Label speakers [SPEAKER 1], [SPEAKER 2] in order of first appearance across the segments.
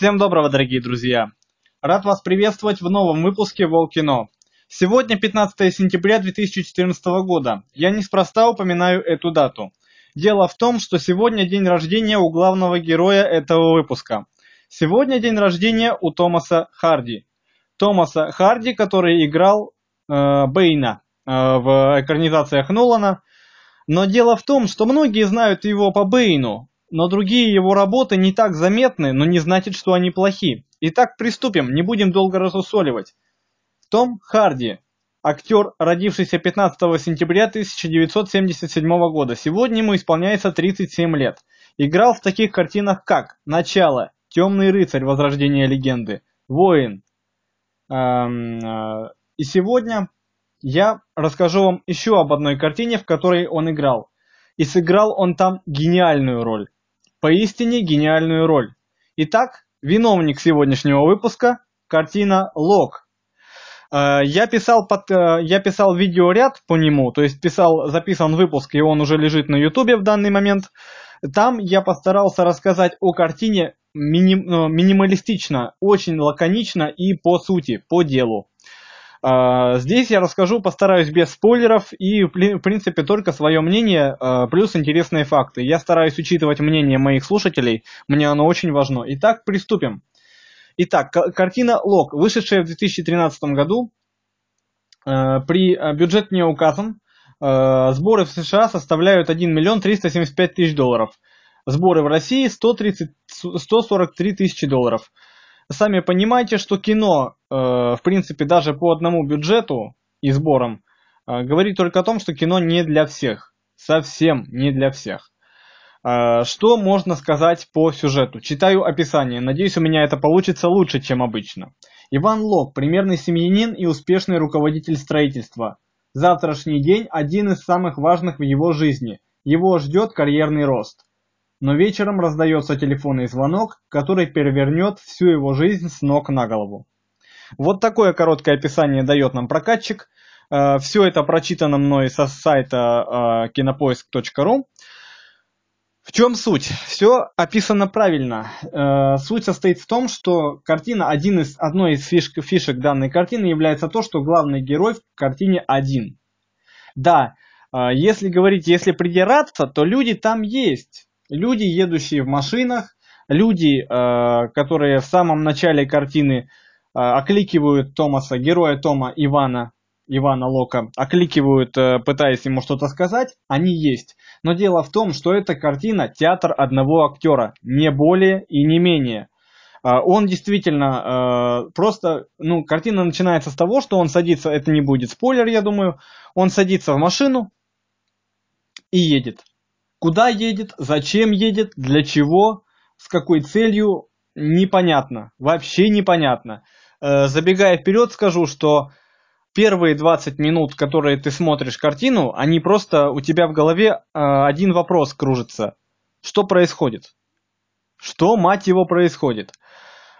[SPEAKER 1] Всем доброго, дорогие друзья! Рад вас приветствовать в новом выпуске Волкино. Сегодня 15 сентября 2014 года. Я неспроста упоминаю эту дату. Дело в том, что сегодня день рождения у главного героя этого выпуска. Сегодня день рождения у Томаса Харди. Томаса Харди, который играл э, Бэйна э, в экранизациях Нолана. Но дело в том, что многие знают его по Бэйну, но другие его работы не так заметны, но не значит, что они плохи. Итак, приступим, не будем долго рассусоливать. Том Харди, актер, родившийся 15 сентября 1977 года. Сегодня ему исполняется 37 лет. Играл в таких картинах как «Начало», «Темный рыцарь. Возрождение легенды», «Воин». Эм, э, и сегодня я расскажу вам еще об одной картине, в которой он играл. И сыграл он там гениальную роль. Поистине гениальную роль. Итак, виновник сегодняшнего выпуска – картина «Лог». Э, я писал, под, э, я писал видеоряд по нему, то есть писал, записан выпуск, и он уже лежит на ютубе в данный момент. Там я постарался рассказать о картине миним, э, минималистично, очень лаконично и по сути, по делу. А, здесь я расскажу, постараюсь без спойлеров и, в принципе, только свое мнение, а, плюс интересные факты. Я стараюсь учитывать мнение моих слушателей, мне оно очень важно. Итак, приступим. Итак, картина «Лог», вышедшая в 2013 году, а, при бюджет не указан, сборы в США составляют 1 миллион 375 тысяч долларов. Сборы в России 130, 143 тысячи долларов сами понимаете, что кино, в принципе, даже по одному бюджету и сборам, э, говорит только о том, что кино не для всех. Совсем не для всех. Э, что можно сказать по сюжету? Читаю описание. Надеюсь, у меня это получится лучше, чем обычно. Иван Лоб, примерный семьянин и успешный руководитель строительства. Завтрашний день – один из самых важных в его жизни. Его ждет карьерный рост но вечером раздается телефонный звонок, который перевернет всю его жизнь с ног на голову. Вот такое короткое описание дает нам прокатчик. Э, Все это прочитано мной со сайта э, кинопоиск.ру. В чем суть? Все описано правильно. Э, суть состоит в том, что картина, один из, одной из фишек, фишек данной картины является то, что главный герой в картине один. Да, если говорить, если придираться, то люди там есть люди, едущие в машинах, люди, которые в самом начале картины окликивают Томаса, героя Тома Ивана, Ивана Лока, окликивают, э, пытаясь ему что-то сказать, они есть. Но дело в том, что эта картина театр одного актера, не более и не менее. Он действительно просто, ну, картина начинается с того, что он садится, это не будет спойлер, я думаю, он садится в машину и едет. Куда едет, зачем едет, для чего, с какой целью, непонятно. Вообще непонятно. Э, забегая вперед, скажу, что первые 20 минут, которые ты смотришь картину, они просто у тебя в голове э, один вопрос кружится. Что происходит? Что, мать его, происходит?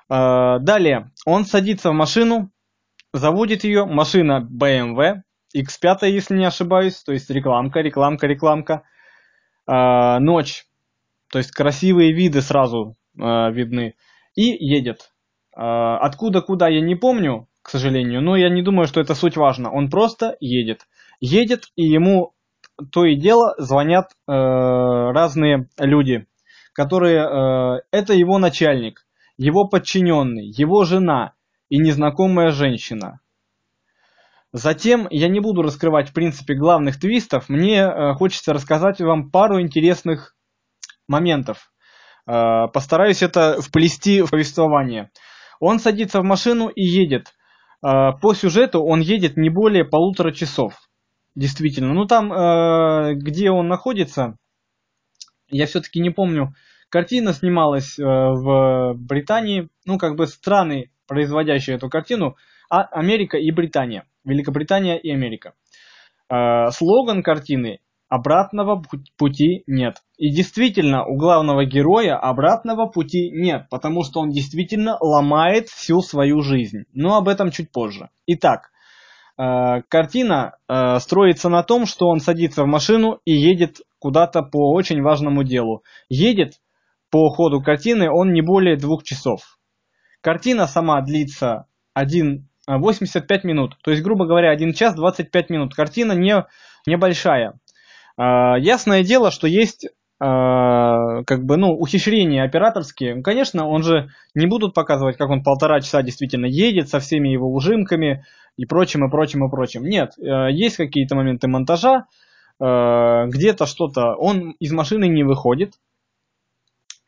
[SPEAKER 1] Э, далее, он садится в машину, заводит ее, машина BMW, X5, если не ошибаюсь, то есть рекламка, рекламка, рекламка ночь, то есть красивые виды сразу видны, и едет. Э, откуда куда я не помню, к сожалению, но я не думаю, что это суть важно. Он просто едет. Едет, и ему то и дело звонят э, разные люди, которые... Э, это его начальник, его подчиненный, его жена и незнакомая женщина. Затем я не буду раскрывать в принципе главных твистов, мне э, хочется рассказать вам пару интересных моментов. Э, постараюсь это вплести в повествование. Он садится в машину и едет. Э, по сюжету он едет не более полутора часов. Действительно. Ну там, э, где он находится, я все-таки не помню. Картина снималась э, в Британии, ну как бы страны, производящие эту картину, а Америка и Британия. Великобритания и Америка. Слоган картины «Обратного пути нет». И действительно, у главного героя обратного пути нет, потому что он действительно ломает всю свою жизнь. Но об этом чуть позже. Итак, э, картина э, строится на том, что он садится в машину и едет куда-то по очень важному делу. Едет по ходу картины он не более двух часов. Картина сама длится 1, 85 минут. То есть, грубо говоря, 1 час 25 минут. Картина не, небольшая. Ясное дело, что есть как бы, ну, ухищрения операторские. Конечно, он же не будут показывать, как он полтора часа действительно едет со всеми его ужимками и прочим, и прочим, и прочим. Нет, есть какие-то моменты монтажа, где-то что-то, он из машины не выходит,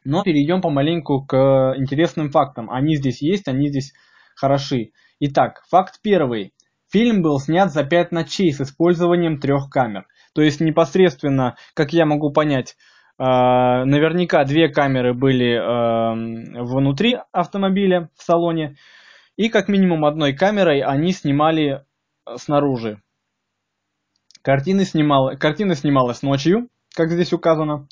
[SPEAKER 1] но перейдем помаленьку к интересным фактам. Они здесь есть, они здесь хороши. Итак, факт первый. Фильм был снят за 5 ночей с использованием трех камер. То есть непосредственно, как я могу понять, э, наверняка две камеры были э, внутри автомобиля, в салоне, и как минимум одной камерой они снимали э, снаружи. Картина, снимала, картина снималась ночью, как здесь указано.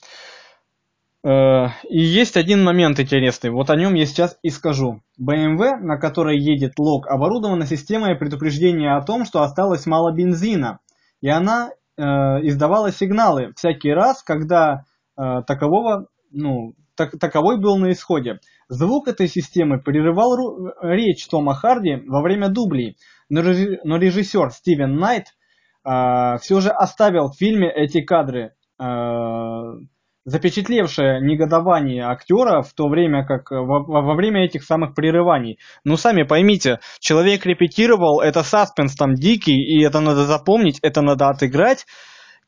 [SPEAKER 1] Э, и есть один момент интересный, вот о нем я сейчас и скажу. BMW, на которой едет лог, оборудована системой предупреждения о том, что осталось мало бензина. И она издавала сигналы всякий раз, когда э, такового, ну, так, таковой был на исходе. Звук этой системы прерывал речь Тома Харди во время дублей, но, режиссер Стивен Найт э, все же оставил в фильме эти кадры. Э, запечатлевшее негодование актера в то время как во, во время этих самых прерываний. Ну сами поймите, человек репетировал, это саспенс там дикий, и это надо запомнить, это надо отыграть.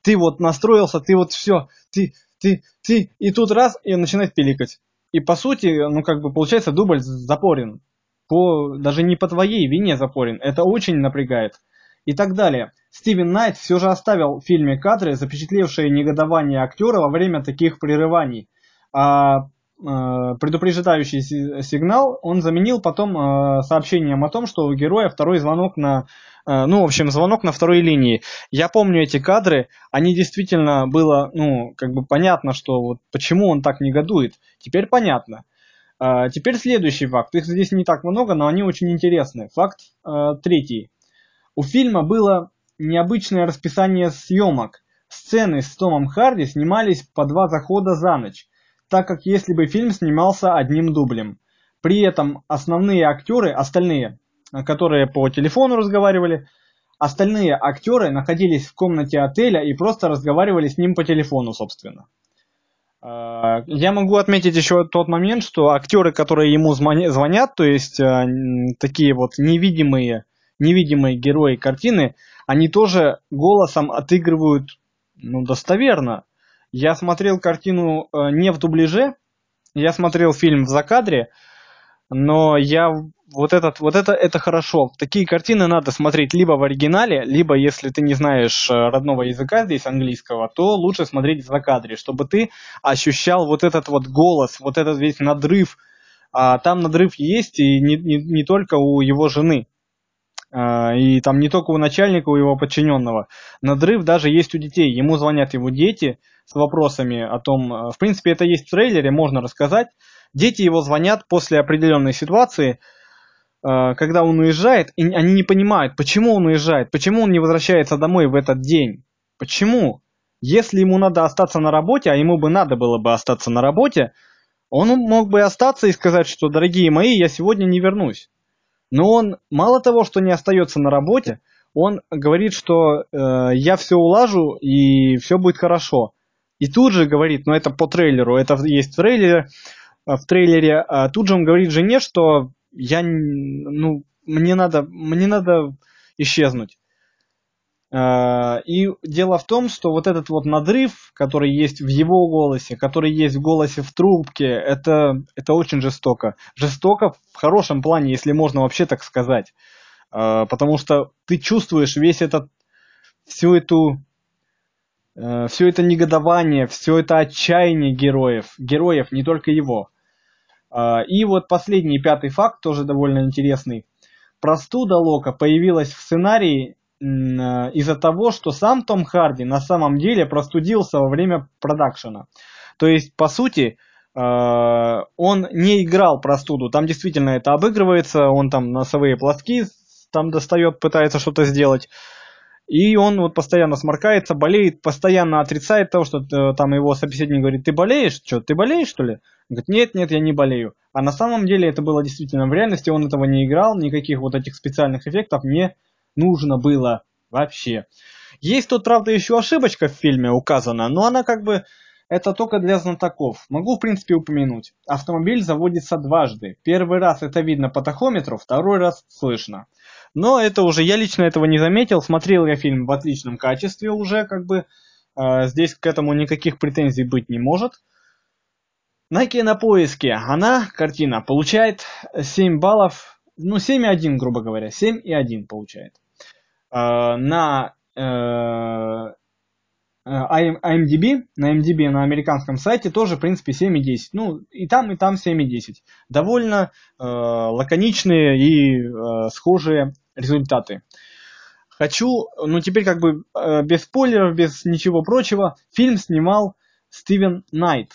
[SPEAKER 1] Ты вот настроился, ты вот все, ты, ты, ты, и тут раз, и начинает пиликать. И по сути, ну как бы получается дубль запорен. По, даже не по твоей вине запорен. Это очень напрягает. И так далее. Стивен Найт все же оставил в фильме кадры, запечатлевшие негодование актера во время таких прерываний. А э, предупреждающий сигнал он заменил потом э, сообщением о том, что у героя второй звонок на, э, ну, в общем, звонок на второй линии. Я помню эти кадры, они действительно было, ну, как бы понятно, что вот почему он так негодует. Теперь понятно. Э, теперь следующий факт. Их здесь не так много, но они очень интересны. Факт э, третий. У фильма было необычное расписание съемок. Сцены с Томом Харди снимались по два захода за ночь, так как если бы фильм снимался одним дублем. При этом основные актеры, остальные, которые по телефону разговаривали, остальные актеры находились в комнате отеля и просто разговаривали с ним по телефону, собственно. А, я могу отметить еще тот момент, что актеры, которые ему звонят, то есть а, такие вот невидимые, невидимые герои картины, они тоже голосом отыгрывают ну, достоверно. Я смотрел картину э, не в дубляже, я смотрел фильм в закадре, но я вот этот вот это это хорошо. Такие картины надо смотреть либо в оригинале, либо если ты не знаешь э, родного языка здесь английского, то лучше смотреть в закадре, чтобы ты ощущал вот этот вот голос, вот этот весь надрыв. А там надрыв есть и не, не, не только у его жены. А, и там не только у начальника, у его подчиненного. Надрыв даже есть у детей. Ему звонят его дети с вопросами о том, а, в принципе, это есть в трейлере, можно рассказать. Дети его звонят после определенной ситуации, а, когда он уезжает, и они не понимают, почему он уезжает, почему он не возвращается домой в этот день. Почему? Если ему надо остаться на работе, а ему бы надо было бы остаться на работе, он мог бы остаться и сказать, что, дорогие мои, я сегодня не вернусь. Но он мало того, что не остается на работе, он говорит, что э, я все улажу и все будет хорошо. И тут же говорит, ну это по трейлеру, это есть в трейлере, э, в трейлере, а тут же он говорит жене, что я, ну, мне надо, мне надо исчезнуть. А, и дело в том, что вот этот вот надрыв, который есть в его голосе, который есть в голосе в трубке, это, это очень жестоко. Жестоко в хорошем плане, если можно вообще так сказать. А, потому что ты чувствуешь весь этот, всю эту, э, все это негодование, все это отчаяние героев, героев, не только его. И вот последний, пятый факт, тоже довольно интересный. Простуда Лока появилась в сценарии Э, из-за того, что сам Том Харди на самом деле простудился во время продакшена. То есть, по сути, э, он не играл простуду. Там действительно это обыгрывается, он там носовые платки там достает, пытается что-то сделать. И он вот постоянно сморкается, болеет, постоянно отрицает того, что э, там его собеседник говорит, ты болеешь? Что, ты болеешь, что ли? Он говорит, нет, нет, я не болею. А на самом деле это было действительно в реальности, он этого не играл, никаких вот этих специальных эффектов не нужно было вообще. Есть тут, правда, еще ошибочка в фильме указана, но она как бы это только для знатоков. Могу, в принципе, упомянуть. Автомобиль заводится дважды. Первый раз это видно по тахометру, второй раз слышно. Но это уже, я лично этого не заметил. Смотрел я фильм в отличном качестве уже, как бы. Э, здесь к этому никаких претензий быть не может. На кинопоиске она, картина, получает 7 баллов, ну 7,1, грубо говоря, 7,1 получает. Э, на э, IMDb, на IMDb на американском сайте тоже, в принципе, 7,10. Ну, и там, и там 7,10. Довольно э, лаконичные и э, схожие результаты. Хочу, ну теперь как бы э, без спойлеров, без ничего прочего, фильм снимал Стивен Найт.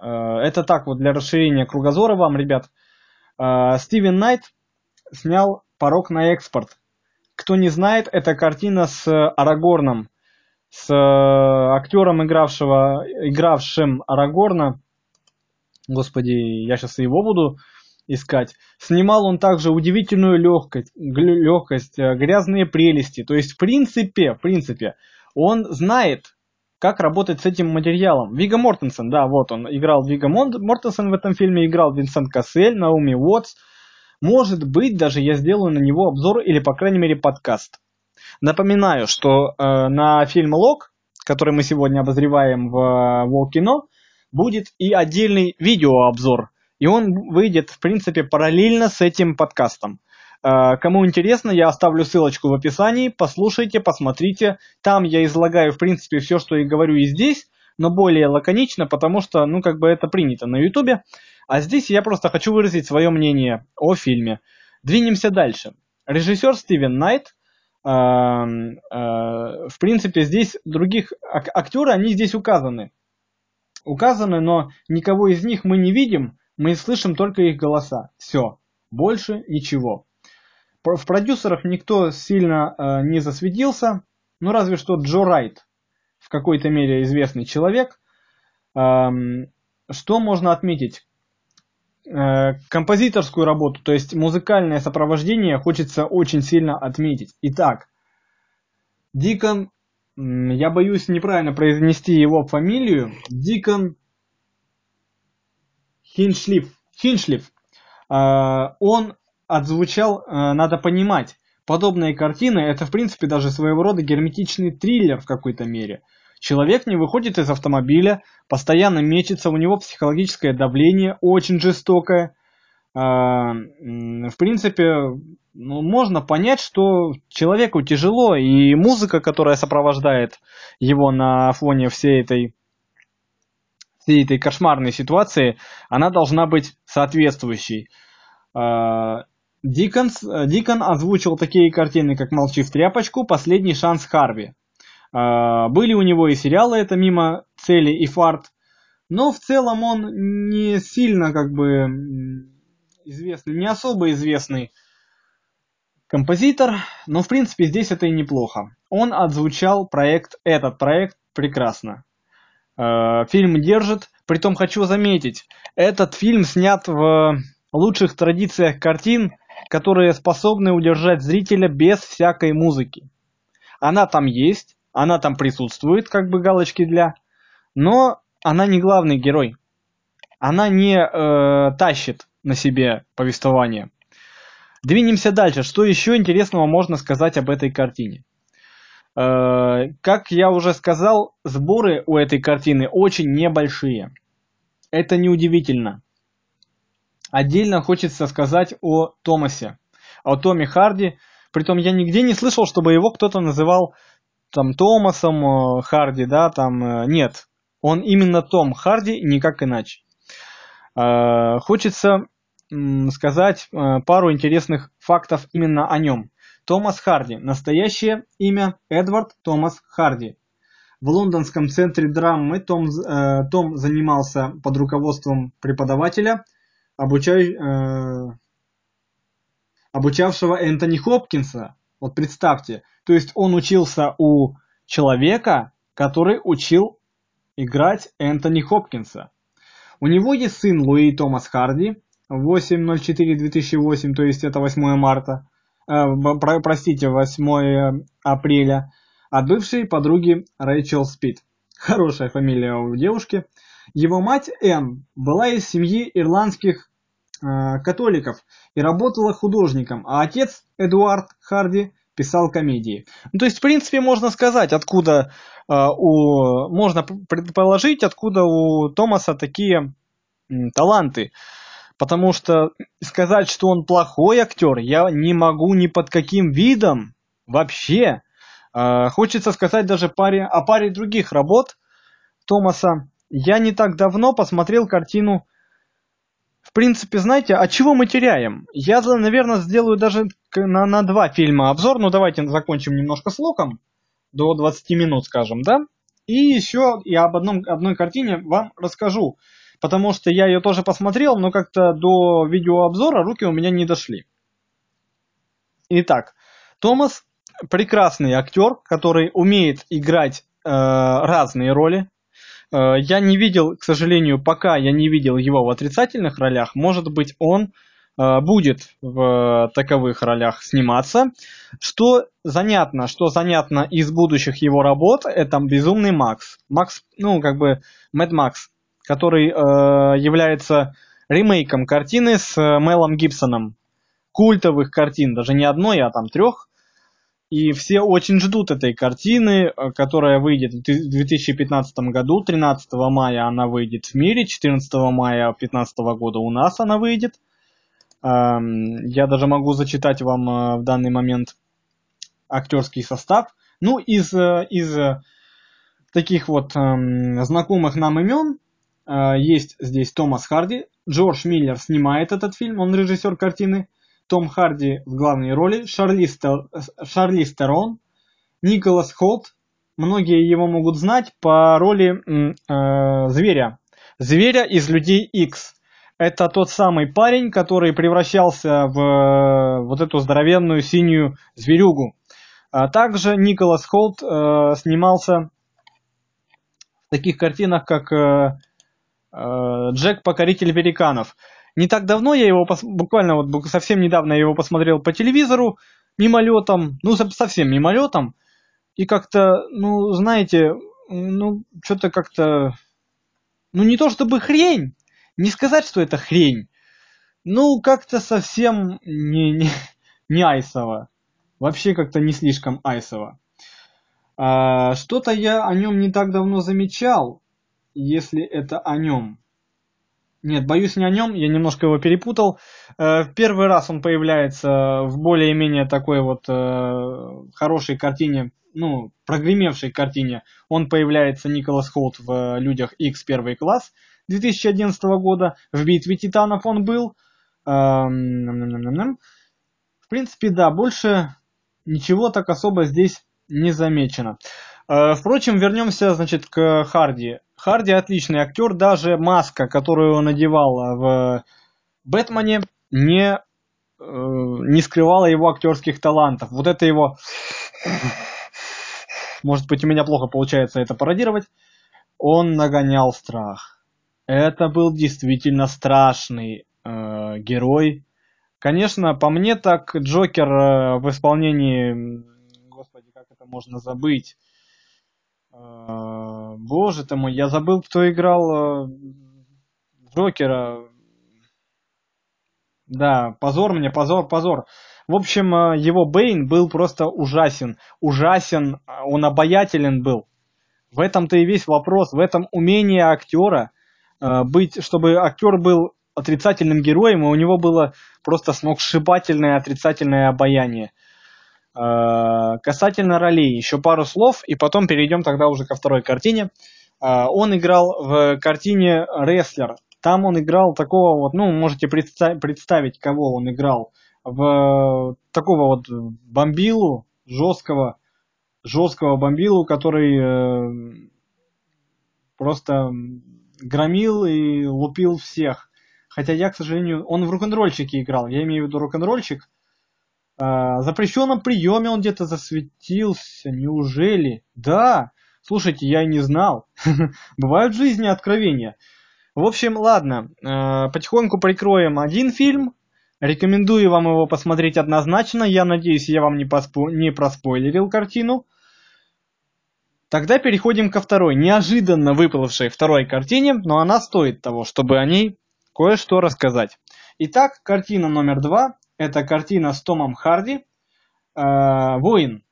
[SPEAKER 1] Э, это так вот для расширения кругозора вам, ребят. Э, Стивен Найт снял «Порог на экспорт». Кто не знает, это картина с Арагорном с э, актером, игравшего, игравшим Арагорна, господи, я сейчас его буду искать, снимал он также удивительную легкость, легкость, э, грязные прелести. То есть, в принципе, в принципе, он знает, как работать с этим материалом. Вига Мортенсен, да, вот он играл Вига Мортенсен в этом фильме, играл Винсент Кассель, Науми Уотс. Может быть, даже я сделаю на него обзор или, по крайней мере, подкаст. Напоминаю, что э, на фильм «Лог», который мы сегодня обозреваем в э, Волкино, будет и отдельный видеообзор. И он выйдет, в принципе, параллельно с этим подкастом. Э, кому интересно, я оставлю ссылочку в описании. Послушайте, посмотрите. Там я излагаю, в принципе, все, что и говорю и здесь, но более лаконично, потому что, ну, как бы это принято на Ютубе. А здесь я просто хочу выразить свое мнение о фильме. Двинемся дальше. Режиссер Стивен Найт – а, в принципе, здесь других актеры, они здесь указаны. Указаны, но никого из них мы не видим, мы слышим только их голоса. Все, больше ничего. В продюсерах никто сильно э, не засветился, ну разве что Джо Райт, в какой-то мере известный человек. Что можно отметить? Э, композиторскую работу, то есть музыкальное сопровождение хочется очень сильно отметить. Итак, Дикон, я боюсь неправильно произнести его фамилию, Дикон Хиншлиф. Хиншлиф. Э, он отзвучал, э, надо понимать, подобные картины, это в принципе даже своего рода герметичный триллер в какой-то мере. Человек не выходит из автомобиля, постоянно мечется, у него психологическое давление очень жестокое. А, в принципе, ну, можно понять, что человеку тяжело, и музыка, которая сопровождает его на фоне всей этой, всей этой кошмарной ситуации, она должна быть соответствующей. А, Диконс, Дикон озвучил такие картины, как «Молчи в тряпочку», «Последний шанс Харви». А, были у него и сериалы это «Мимо цели» и «Фарт», но в целом он не сильно как бы известный, не особо известный композитор, но в принципе здесь это и неплохо. Он отзвучал проект, этот проект прекрасно. А, фильм держит, притом хочу заметить, этот фильм снят в лучших традициях картин, которые способны удержать зрителя без всякой музыки. Она там есть, она там присутствует, как бы галочки для, но она не главный герой. Она не э, тащит на себе повествование. Двинемся дальше. Что еще интересного можно сказать об этой картине? Э, как я уже сказал, сборы у этой картины очень небольшие. Это неудивительно. Отдельно хочется сказать о Томасе, о Томе Харди. Притом я нигде не слышал, чтобы его кто-то называл там Томасом э, Харди, да, там э, нет. Он именно Том Харди, никак иначе. Э, хочется сказать пару интересных фактов именно о нем. Томас Харди. Настоящее имя Эдвард Томас Харди. В лондонском центре драмы Том, э, Том занимался под руководством преподавателя, обучай, э, обучавшего Энтони Хопкинса. Вот представьте, То есть он учился у человека, который учил играть Энтони Хопкинса. У него есть сын Луи Томас Харди, 8.04.2008, то есть это 8 марта, э, про, простите, 8 апреля, от бывшей подруги Рэйчел Спид. Хорошая фамилия у девушки. Его мать Энн была из семьи ирландских э, католиков и работала художником, а отец Эдуард Харди писал комедии. Ну, то есть, в принципе, можно сказать, откуда э, у... Можно предположить, откуда у Томаса такие м, таланты. Потому что сказать, что он плохой актер, я не могу ни под каким видом вообще. Э, хочется сказать даже паре, о паре других работ Томаса. Я не так давно посмотрел картину в принципе, знаете, от чего мы теряем? Я, наверное, сделаю даже на, на два фильма обзор. Ну, давайте закончим немножко с Локом. До 20 минут, скажем, да? И еще я об одном, одной картине вам расскажу. Потому что я ее тоже посмотрел, но как-то до видеообзора руки у меня не дошли. Итак, Томас прекрасный актер, который умеет играть э, разные роли. Э, я не видел, к сожалению, пока я не видел его в отрицательных ролях. Может быть, он будет в таковых ролях сниматься. Что занятно, что занятно из будущих его работ, это «Безумный Макс». Макс, ну, как бы, Мэд Макс, который э, является ремейком картины с Мелом Гибсоном. Культовых картин, даже не одной, а там трех. И все очень ждут этой картины, э, которая выйдет в 2015 году. 13 мая она выйдет в мире, 14 мая 2015 года у нас она выйдет. Я даже могу зачитать вам э, в данный момент актерский состав. Ну, из, э, из таких вот знакомых нам имен есть здесь Томас Харди. Джордж Миллер снимает этот фильм, он режиссер картины. Том Харди в главной роли, Шарли, Стер... Стерон, Николас Холт. Многие его могут знать по роли э, зверя. Зверя из Людей X. Это тот самый парень, который превращался в э, вот эту здоровенную синюю зверюгу. А также Николас Холт э, снимался в таких картинах, как э, Джек Покоритель Великанов. Не так давно я его, буквально вот совсем недавно я его посмотрел по телевизору, мимолетом, ну совсем мимолетом, и как-то, ну знаете, ну что-то как-то, ну не то чтобы хрень, не сказать, что это хрень, ну как-то совсем не, не, не айсово, вообще как-то не слишком айсово. А, что-то я о нем не так давно замечал, если это о нем. Нет, боюсь не о нем, я немножко его перепутал. Э, в первый раз он появляется в более-менее такой вот э, хорошей картине, ну, прогремевшей картине. Он появляется, Николас Холт, в «Людях X первый класс» 2011 года. В «Битве титанов» он был. В принципе, да, больше ничего так особо здесь не замечено. Э, впрочем, вернемся, значит, к Харди. Харди отличный актер, даже маска, которую он надевал в Бэтмене, не, э, не скрывала его актерских талантов. Вот это его... Может быть, у меня плохо получается это пародировать. Он нагонял страх. Это был действительно страшный э, герой. Конечно, по мне так Джокер э, в исполнении... Господи, как это можно забыть? Э, боже ты мой, я забыл, кто играл Джокера. Да, позор мне, позор, позор. В общем, его Бэйн был просто ужасен. Ужасен, он обаятелен был. В этом-то и весь вопрос, в этом умение актера быть, чтобы актер был отрицательным героем, и у него было просто сногсшибательное отрицательное обаяние. Э, касательно ролей, еще пару слов, и потом перейдем тогда уже ко второй картине. Э, он играл в картине «Рестлер». Там он играл такого вот, ну, можете представить, кого он играл. В такого вот бомбилу, жесткого, жесткого бомбилу, который э, просто громил и лупил всех. Хотя я, к сожалению, он в рок-н-ролльчике играл. Я имею в виду рок-н-ролльчик, Э, запрещенном приеме он где-то засветился, неужели? Да, слушайте, я и не знал. Бывают в жизни откровения. В общем, ладно, э, потихоньку прикроем один фильм. Рекомендую вам его посмотреть однозначно. Я надеюсь, я вам не, поспо... не проспойлерил картину. Тогда переходим ко второй, неожиданно выплывшей второй картине, но она стоит того, чтобы о ней кое-что рассказать. Итак, картина номер два это картина с Томом Харди э, «Воин».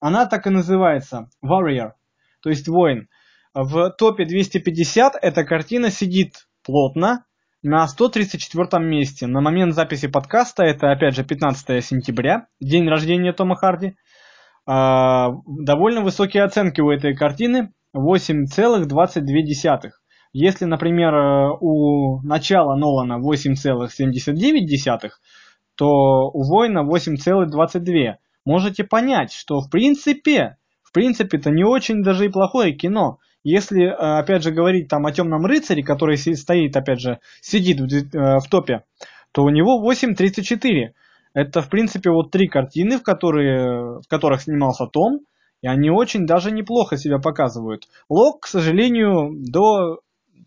[SPEAKER 1] Она так и называется «Warrior», то есть «Воин». В топе 250 эта картина сидит плотно на 134 месте. На момент записи подкаста, это опять же 15 сентября, день рождения Тома Харди, довольно высокие оценки у этой картины, 8,22. Если, например, э, у начала Нолана 8,79, то у воина 8,22. Можете понять, что в принципе, в принципе это не очень даже и плохое кино. Если, э, опять же, говорить там о Темном рыцаре, который стоит, опять же, сидит в, э, в топе, то у него 8,34. Это, в принципе, вот три картины, в, которые, в которых снимался Том, и они очень даже неплохо себя показывают. Лок, к сожалению, до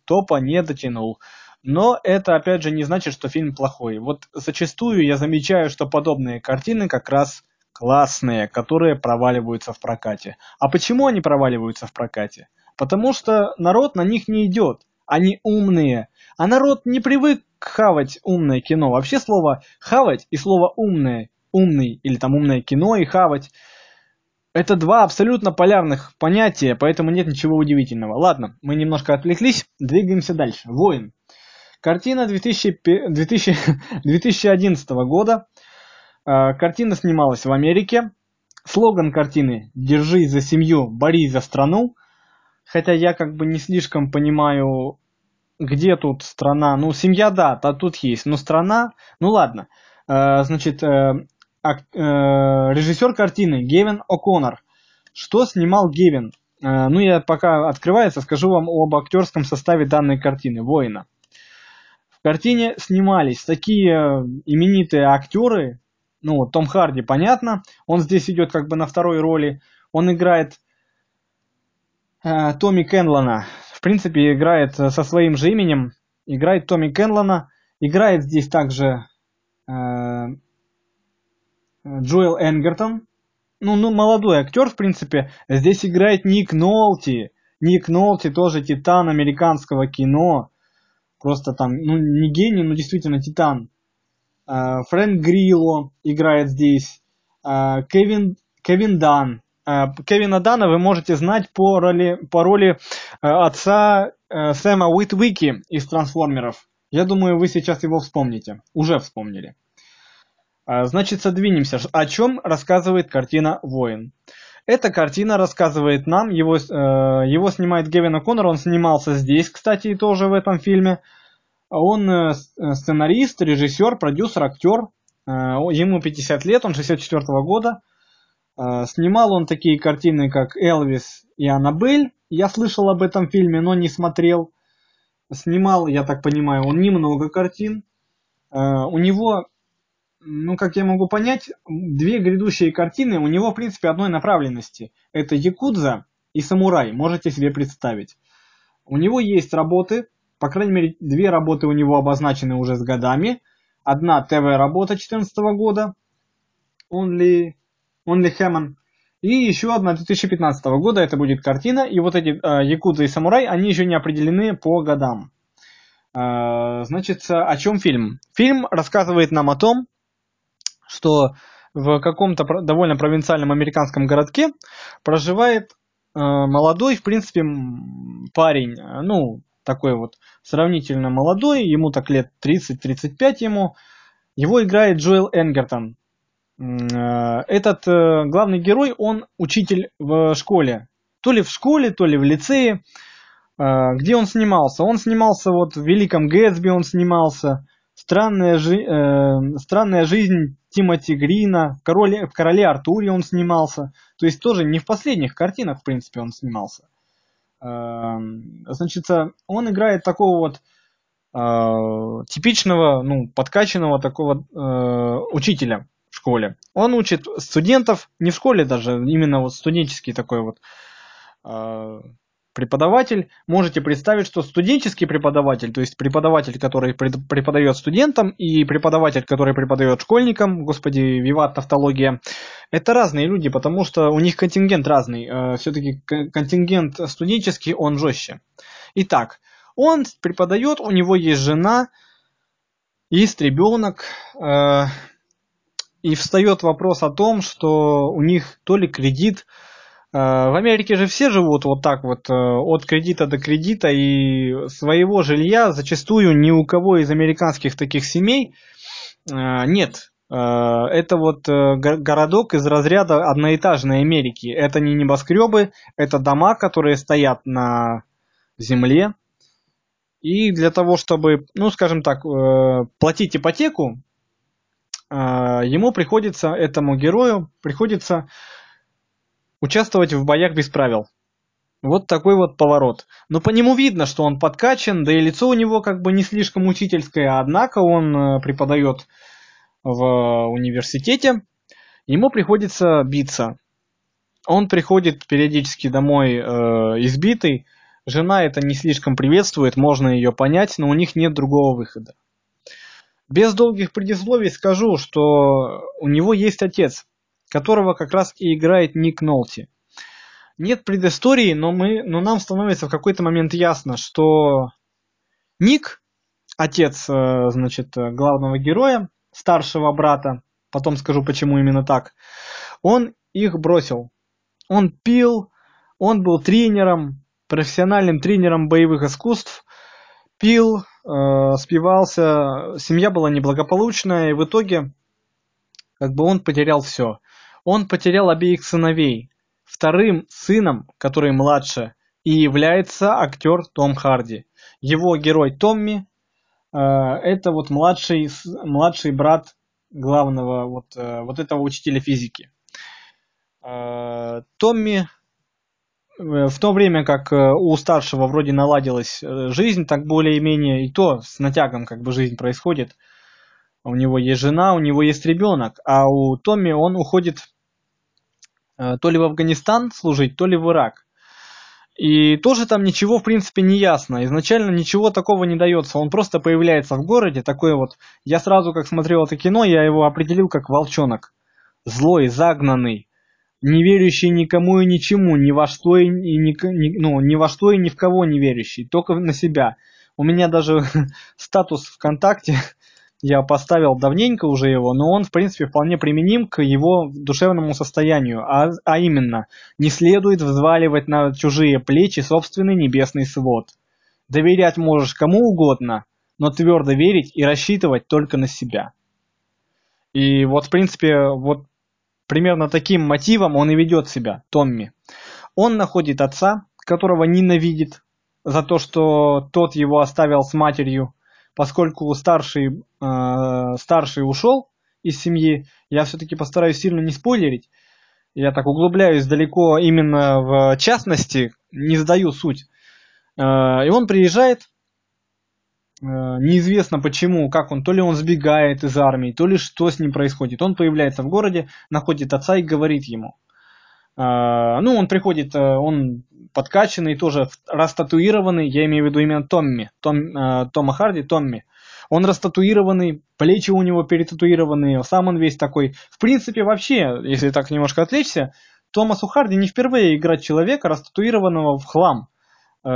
[SPEAKER 1] топа не дотянул. Но это, опять же, не значит, что фильм плохой. Вот зачастую я замечаю, что подобные картины как раз классные, которые проваливаются в прокате. А почему они проваливаются в прокате? Потому что народ на них не идет. Они умные. А народ не привык хавать умное кино. Вообще слово хавать и слово умное, умный или там умное кино и хавать это два абсолютно полярных понятия, поэтому нет ничего удивительного. Ладно, мы немножко отвлеклись, двигаемся дальше. Воин. Картина 2000, 2000, 2011 года. А, картина снималась в Америке. Слоган картины «Держись за семью, борись за страну». Хотя я как бы не слишком понимаю, где тут страна. Ну, семья, да, то тут есть. Но страна, ну ладно. А, значит, э, а, режиссер картины Гевин О'Коннор. Что снимал Гевин? Ну, я пока открывается, скажу вам об актерском составе данной картины «Воина». В картине снимались такие э, именитые актеры, ну вот Том Харди, понятно, он здесь идет как бы на второй роли, он играет э, Томми Кенлона, в принципе играет э, со своим же именем, играет Томми Кенлона, играет здесь также э, Джоэл Энгертон, ну, ну, молодой актер, в принципе, здесь играет Ник Нолти, Ник Нолти тоже титан американского кино, просто там, ну, не гений, но действительно титан. А, Фрэнк Грилло играет здесь. А, Кевин, Кевин Дан. А, Кевина Дана вы можете знать по роли, по роли отца Сэма Уитвики из «Трансформеров». Я думаю, вы сейчас его вспомните. Уже вспомнили. Значит, содвинемся. О чем рассказывает картина «Воин»? Эта картина рассказывает нам, его, э, его снимает Гевин О'Коннор, он снимался здесь, кстати, тоже в этом фильме. Он э, э сценарист, режиссер, продюсер, актер. Э, ему 50 лет, он 64 -го года. Э, снимал он такие картины, как «Элвис» и «Аннабель». Я слышал об этом фильме, но не смотрел. Снимал, я так понимаю, он немного картин. Э, у него ну, как я могу понять, две грядущие картины у него, в принципе, одной направленности. Это Якудза и Самурай, можете себе представить. У него есть работы, по крайней мере, две работы у него обозначены уже с годами. Одна ТВ-работа 2014 года, Only, Only Hammond, и еще одна 2015 года, это будет картина. И вот эти э, Якудза и Самурай, они еще не определены по годам. Э, значит, о чем фильм? Фильм рассказывает нам о том, что в каком-то довольно провинциальном американском городке проживает э, молодой, в принципе, парень, ну, такой вот сравнительно молодой, ему так лет 30-35 ему. Его играет Джоэл Энгертон. Э, этот э, главный герой, он учитель в школе. То ли в школе, то ли в лицее. Э, где он снимался? Он снимался вот в «Великом Гэтсби», он снимался. Странная, жи странная жизнь Тимоти Грина, в короле, в короле Артуре он снимался. То есть тоже не в последних картинах, в принципе, он снимался. Э, значит, он играет такого вот типичного, ну, подкачанного такого э, учителя школе. Он учит студентов, не в школе даже, именно вот студенческий такой вот э, преподаватель. Можете представить, что студенческий преподаватель, то есть преподаватель, который преподает студентам, и преподаватель, который преподает школьникам, господи, виват тавтология, это разные люди, потому что у них контингент разный. Э, Все-таки контингент студенческий, он жестче. Итак, он преподает, у него есть жена, есть ребенок, э, и встает вопрос о том, что у них то ли кредит, э, в Америке же все живут вот так вот э, от кредита до кредита, и своего жилья зачастую ни у кого из американских таких семей нет. Это вот городок из разряда одноэтажной Америки. Это не небоскребы, это дома, которые стоят на земле, и для того, чтобы, ну, скажем так, э, платить ипотеку, э, ему приходится, этому герою, приходится участвовать в боях без правил. Вот такой вот поворот. Но по нему видно, что он подкачан, да и лицо у него как бы не слишком учительское, однако он э, преподает в университете, ему приходится биться. Он приходит периодически домой э, избитый, Жена это не слишком приветствует, можно ее понять, но у них нет другого выхода. Без долгих предисловий скажу, что у него есть отец, которого как раз и играет Ник Нолти. Нет предыстории, но, мы, но нам становится в какой-то момент ясно, что Ник, отец, э, значит, главного героя, старшего брата, потом скажу, почему именно так, он их бросил. Он пил, он был тренером, профессиональным тренером боевых искусств, пил, э, спивался, семья была неблагополучная, и в итоге как бы он потерял все. Он потерял обеих сыновей. Вторым сыном, который младше, и является актер Том Харди. Его герой Томми э, это вот младший, младший брат главного вот, э, вот этого учителя физики. Э, Томми в то время как э, у старшего вроде наладилась э, жизнь, так более-менее и то с натягом как бы жизнь происходит. У него есть жена, у него есть ребенок, а у Томми он уходит то ли в Афганистан служить, то ли в Ирак. И тоже там ничего, в принципе, не ясно. Изначально ничего такого не дается. Он просто появляется в городе, такой вот... Я сразу, как смотрел это кино, я его определил как волчонок. Злой, загнанный, не верящий никому и ничему, ни во что и ни, ни, ну, ни во что и ни в кого не верящий, только на себя. У меня даже статус ВКонтакте я поставил давненько уже его, но он, в принципе, вполне применим к его душевному состоянию, а, а именно, не следует взваливать на чужие плечи собственный небесный свод. Доверять можешь кому угодно, но твердо верить и рассчитывать только на себя. И вот, в принципе, вот Примерно таким мотивом он и ведет себя, Томми. Он находит отца, которого ненавидит за то, что тот его оставил с матерью, поскольку старший, э, старший ушел из семьи. Я все-таки постараюсь сильно не спойлерить. Я так углубляюсь далеко именно в частности, не сдаю суть. Э, и он приезжает, неизвестно почему, как он, то ли он сбегает из армии, то ли что с ним происходит. Он появляется в городе, находит отца и говорит ему. Э, ну, он приходит, э, он подкачанный, тоже растатуированный, я имею в виду именно Томми, Том, Тома Харди, Томми. Он растатуированный, плечи у него перетатуированные, сам он весь такой. В принципе, вообще, если так немножко отвлечься, Томасу Харди не впервые играть человека, растатуированного в хлам. У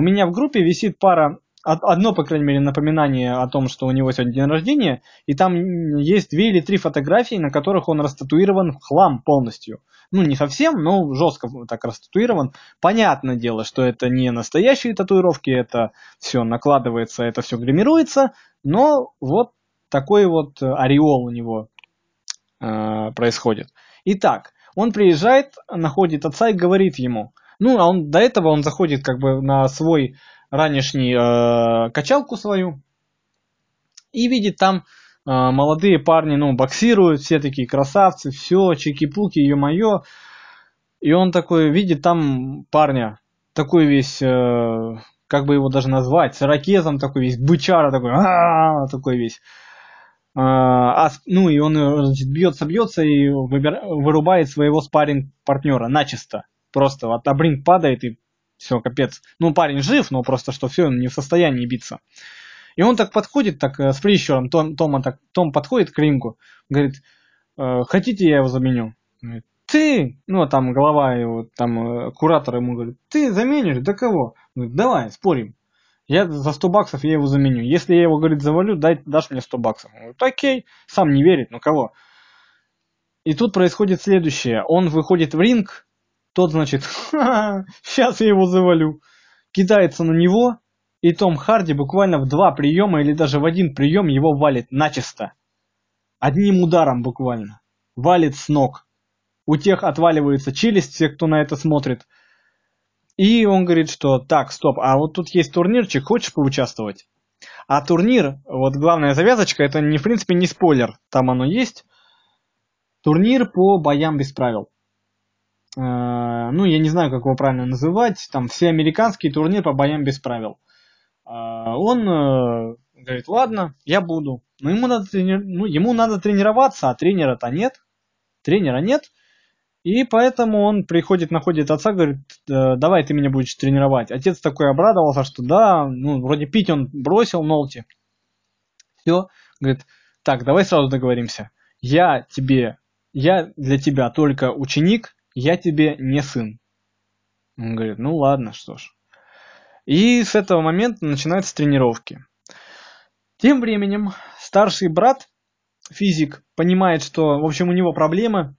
[SPEAKER 1] меня в группе висит пара одно, по крайней мере, напоминание о том, что у него сегодня день рождения, и там есть две или три фотографии, на которых он растатуирован в хлам полностью. Ну, не совсем, но жестко так растатуирован. Понятное дело, что это не настоящие татуировки, это все накладывается, это все гримируется, но вот такой вот ореол у него э, происходит. Итак, он приезжает, находит отца и говорит ему, ну, а он до этого он заходит как бы на свой ранешний э, качалку свою и видит там э, молодые парни, ну, боксируют, все такие красавцы, все, чики-пуки, ё-моё. И он такой видит там парня, такой весь, э, как бы его даже назвать, с ракезом такой весь, бычара такой, а такой весь. а, ну и он значит, бьется, бьется и выбир, вырубает своего спарринг партнера начисто. Просто вот Абринг падает и все, капец. Ну, парень жив, но просто что все, он не в состоянии биться. И он так подходит, так э, с прищуром, Том, Тома так, Том подходит к рингу, говорит, «Э, хотите я его заменю? Ты, ну, а там глава его, там, э, куратор ему говорит, ты заменишь, да кого? Говорит, давай, спорим. Я за 100 баксов я его заменю. Если я его, говорит, завалю, дай, дашь мне 100 баксов. Он говорит, окей, сам не верит, ну кого? И тут происходит следующее. Он выходит в ринг, тот, значит, сейчас я его завалю. Кидается на него, и Том Харди буквально в два приема или даже в один прием его валит начисто. Одним ударом буквально. Валит с ног. У тех отваливается челюсть, все, кто на это смотрит. И он говорит, что так, стоп, а вот тут есть турнирчик, хочешь поучаствовать? А турнир, вот главная завязочка, это не, в принципе не спойлер, там оно есть. Турнир по боям без правил. Э, ну, я не знаю, как его правильно называть, там всеамериканский турнир по боям без правил. Э, он э, говорит, ладно, я буду. Но ему надо, трени... ну, ему надо тренироваться, а тренера-то нет. Тренера нет. И поэтому он приходит, находит отца, говорит, «Э, давай ты меня будешь тренировать. Отец такой обрадовался, что да, ну, вроде пить он бросил Нолти. Все, говорит, так, давай сразу договоримся. Я тебе, я для тебя только ученик, я тебе не сын. Он говорит, ну ладно, что ж. И с этого момента начинаются тренировки. Тем временем старший брат, физик, понимает, что, в общем, у него проблемы,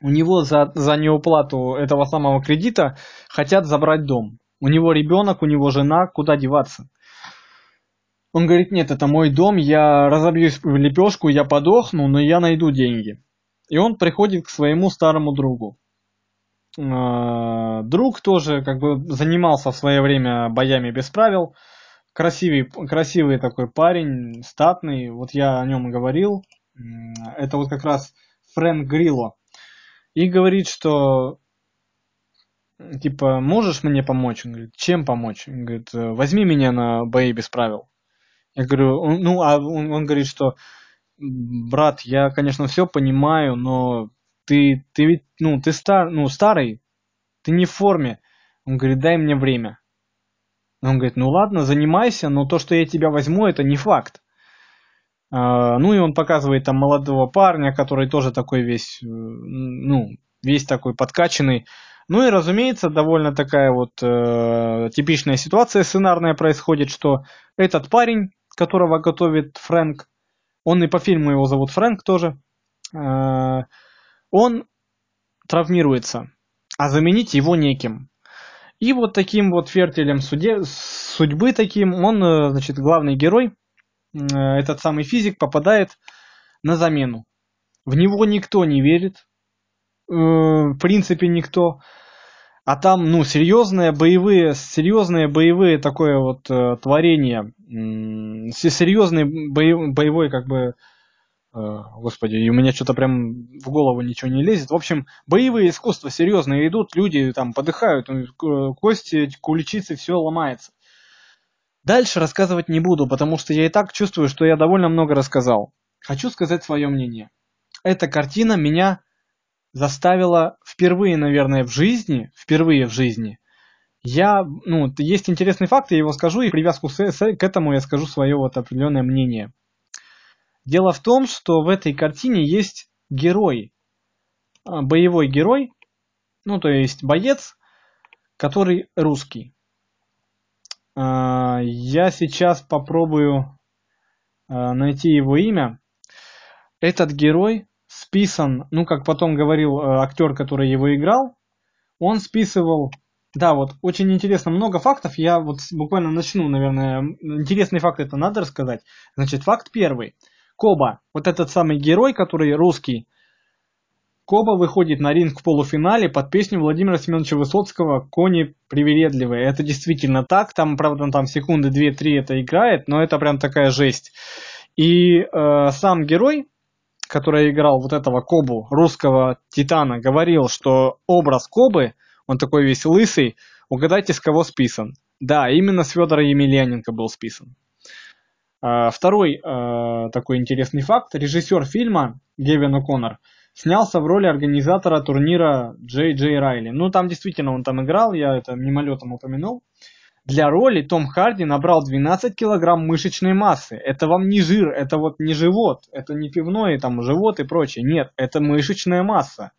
[SPEAKER 1] у него за, за неуплату этого самого кредита хотят забрать дом. У него ребенок, у него жена, куда деваться? Он говорит, нет, это мой дом, я разобьюсь в лепешку, я подохну, но я найду деньги. И он приходит к своему старому другу. А, друг тоже как бы занимался в свое время боями без правил. Красивый, красивый такой парень, статный. Вот я о нем говорил. Это вот как раз Фрэнк Грилло и говорит, что типа, можешь мне помочь? Он говорит, чем помочь? Он говорит, возьми меня на бои без правил. Я говорю, ну, а он, он говорит, что брат, я, конечно, все понимаю, но ты, ты ведь, ну, ты стар, ну, старый, ты не в форме. Он говорит, дай мне время. Он говорит, ну ладно, занимайся, но то, что я тебя возьму, это не факт. А, ну и он показывает там молодого парня, который тоже такой весь, э, ну, весь такой подкачанный. Ну и, разумеется, довольно такая вот э, типичная ситуация сценарная происходит, что этот парень, которого готовит Фрэнк, он и по фильму его зовут Фрэнк тоже, э, он травмируется, а заменить его неким. И вот таким вот фертилем суде, судьбы таким, он, э, значит, главный герой – Э, этот самый физик попадает на замену. В него никто не верит, в принципе никто. А там, ну, серьезные боевые, серьезные боевые такое вот э, творение, серьезный боев, боевой как бы, господи, и у меня что-то прям в голову ничего не лезет. В общем, боевые искусства серьезные идут, люди там подыхают, кости, куличицы, все ломается. Дальше рассказывать не буду, потому что я и так чувствую, что я довольно много рассказал. Хочу сказать свое мнение. Эта картина меня заставила впервые, наверное, в жизни, впервые в жизни, я, ну, есть интересный факт, я его скажу, и привязку к этому я скажу свое вот определенное мнение. Дело в том, что в этой картине есть герой, а, боевой герой, ну, то есть боец, который русский. А, я сейчас попробую а, найти его имя. Этот герой списан, ну как потом говорил а, актер, который его играл, он списывал, да, вот очень интересно, много фактов, я вот буквально начну, наверное, интересный факт это надо рассказать. Значит, факт первый. Коба, вот этот самый герой, который русский, Коба выходит на ринг в полуфинале под песню Владимира Семеновича Высоцкого «Кони привередливые». Это действительно так, там, правда, там секунды 2-3 это играет, но это прям такая жесть. И э, сам герой, который играл вот этого Кобу, русского титана, говорил, что образ Кобы, он такой весь лысый, угадайте, с кого списан. Да, именно с Федора Емельяненко был списан. Э, второй э, такой интересный факт. Режиссер фильма Гевин О'Коннор снялся в роли организатора турнира Джей Джей Райли. Ну, там действительно он там играл, я это мимолетом упомянул. Для роли Том Харди набрал 12 килограмм мышечной массы. Это вам не жир, это вот не живот, это не пивной там живот и прочее. Нет, это мышечная масса.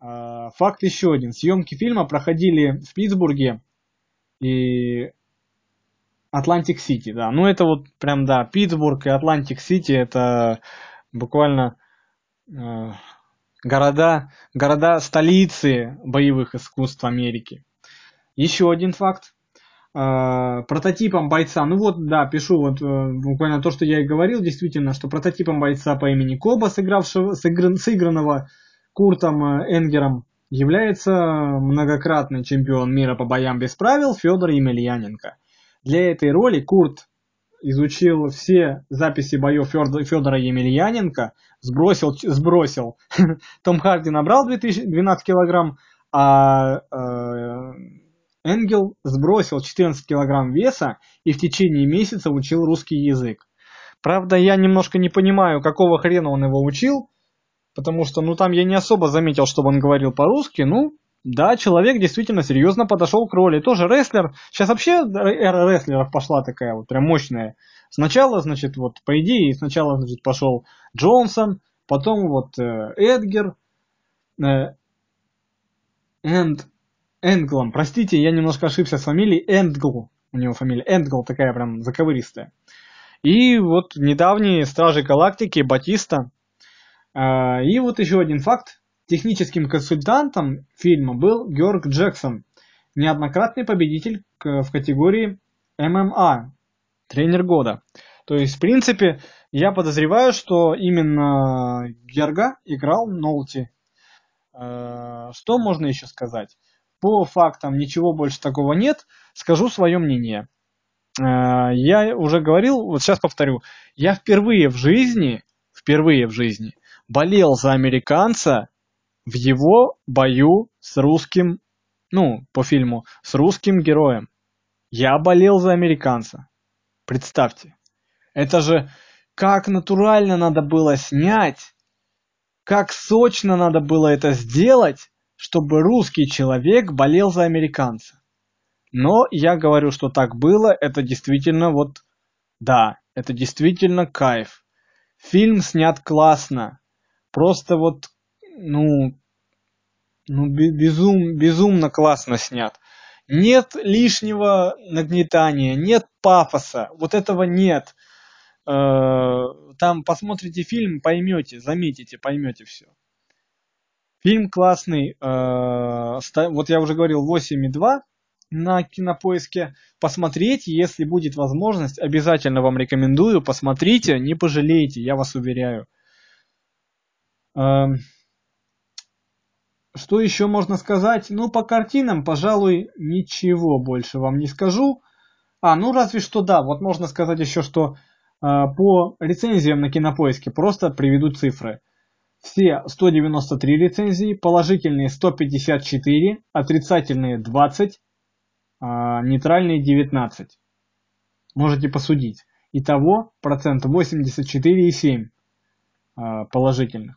[SPEAKER 1] А, факт еще один. Съемки фильма проходили в Питтсбурге и Атлантик Сити, да. Ну это вот прям, да, Питтсбург и Атлантик Сити это буквально э, города, города столицы боевых искусств Америки. Еще один факт. Э, прототипом бойца, ну вот, да, пишу вот э, буквально то, что я и говорил, действительно, что прототипом бойца по имени Коба, сыгравшего, сыгран, сыгранного Куртом э, Энгером, является многократный чемпион мира по боям без правил Федор Емельяненко. Для этой роли Курт изучил все записи боев Федора Емельяненко, сбросил, сбросил. Том Харди набрал 2012 килограмм, а Энгел сбросил 14 килограмм веса и в течение месяца учил русский язык. Правда, я немножко не понимаю, какого хрена он его учил, потому что, ну, там я не особо заметил, чтобы он говорил по-русски, ну, да, человек действительно серьезно подошел к роли. Тоже рестлер. Сейчас вообще эра рестлеров пошла такая вот прям мощная. Сначала, значит, вот по идее, сначала, значит, пошел Джонсон, потом вот э, Эдгер, э, Энд, Энглом. Простите, я немножко ошибся с фамилией. Эндгл. У него фамилия Эндгл такая прям заковыристая. И вот недавние Стражи Галактики, Батиста. Э, и вот еще один факт. Техническим консультантом фильма был Георг Джексон, неоднократный победитель в категории ММА, тренер года. То есть, в принципе, я подозреваю, что именно Герга играл Нолти. Э, что можно еще сказать? По фактам ничего больше такого нет. Скажу свое мнение. Э, я уже говорил, вот сейчас повторю. Я впервые в жизни, впервые в жизни болел за американца в его бою с русским, ну, по фильму, с русским героем. Я болел за американца. Представьте. Это же как натурально надо было снять, как сочно надо было это сделать, чтобы русский человек болел за американца. Но я говорю, что так было, это действительно вот, да, это действительно кайф. Фильм снят классно. Просто вот ну, ну безум, безумно классно снят. Нет лишнего нагнетания, нет пафоса, вот этого нет. Э, там посмотрите фильм, поймете, заметите, поймете все. Фильм классный, э, вот я уже говорил 8,2 на кинопоиске. Посмотреть, если будет возможность, обязательно вам рекомендую. Посмотрите, не пожалеете, я вас уверяю. Эм, что еще можно сказать? Ну, по картинам, пожалуй, ничего больше вам не скажу. А, ну разве что да, вот можно сказать еще, что э, по рецензиям на кинопоиске просто приведу цифры. Все 193 рецензии, положительные 154, отрицательные 20, э, а, нейтральные 19. Можете посудить. Итого процент 84,7 э, положительных.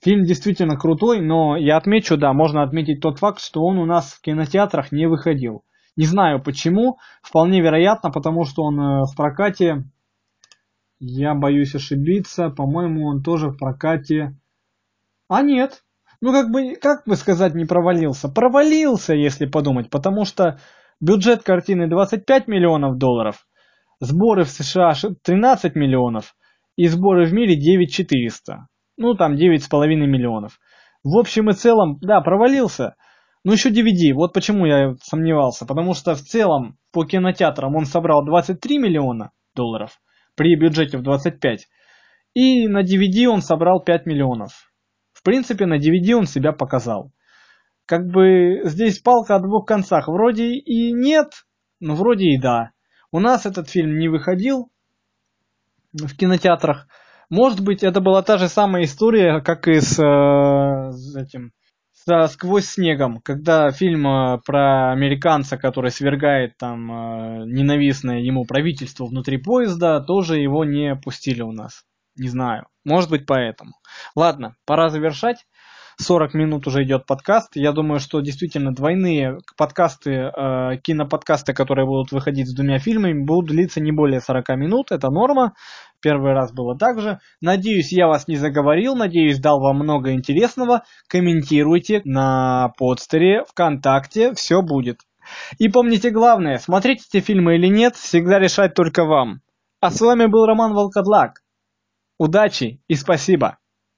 [SPEAKER 1] Фильм действительно крутой, но я отмечу, да, можно отметить тот факт, что он у нас в кинотеатрах не выходил. Не знаю почему, вполне вероятно, потому что он э, в прокате, я боюсь ошибиться, по-моему, он тоже в прокате... А нет, ну как бы, как бы сказать, не провалился? Провалился, если подумать, потому что бюджет картины 25 миллионов долларов, сборы в США 13 миллионов и сборы в мире 9 400 ну там 9,5 миллионов. В общем и целом, да, провалился. Ну еще DVD, вот почему я сомневался. Потому что в целом по кинотеатрам он собрал 23 миллиона долларов при бюджете в 25. И на DVD он собрал 5 миллионов. В принципе, на DVD он себя показал. Как бы здесь палка о двух концах. Вроде и нет, но вроде и да. У нас этот фильм не выходил в кинотеатрах. Может быть, это была та же самая история, как и с, э, этим «Сквозь снегом», когда фильм э, про американца, который свергает там э, ненавистное ему правительство внутри поезда, тоже его не пустили у нас. Не знаю. Может быть поэтому. Ладно, пора завершать. 40 минут уже идет подкаст. Я думаю, что действительно двойные подкасты, э, киноподкасты, которые будут выходить с двумя фильмами, будут длиться не более 40 минут. Это норма. Первый раз было так же. Надеюсь, я вас не заговорил. Надеюсь, дал вам много интересного. Комментируйте на подстере, ВКонтакте. Все будет. И помните главное, смотрите эти фильмы или нет, всегда решать только вам. А с вами был Роман Волкодлак. Удачи и спасибо!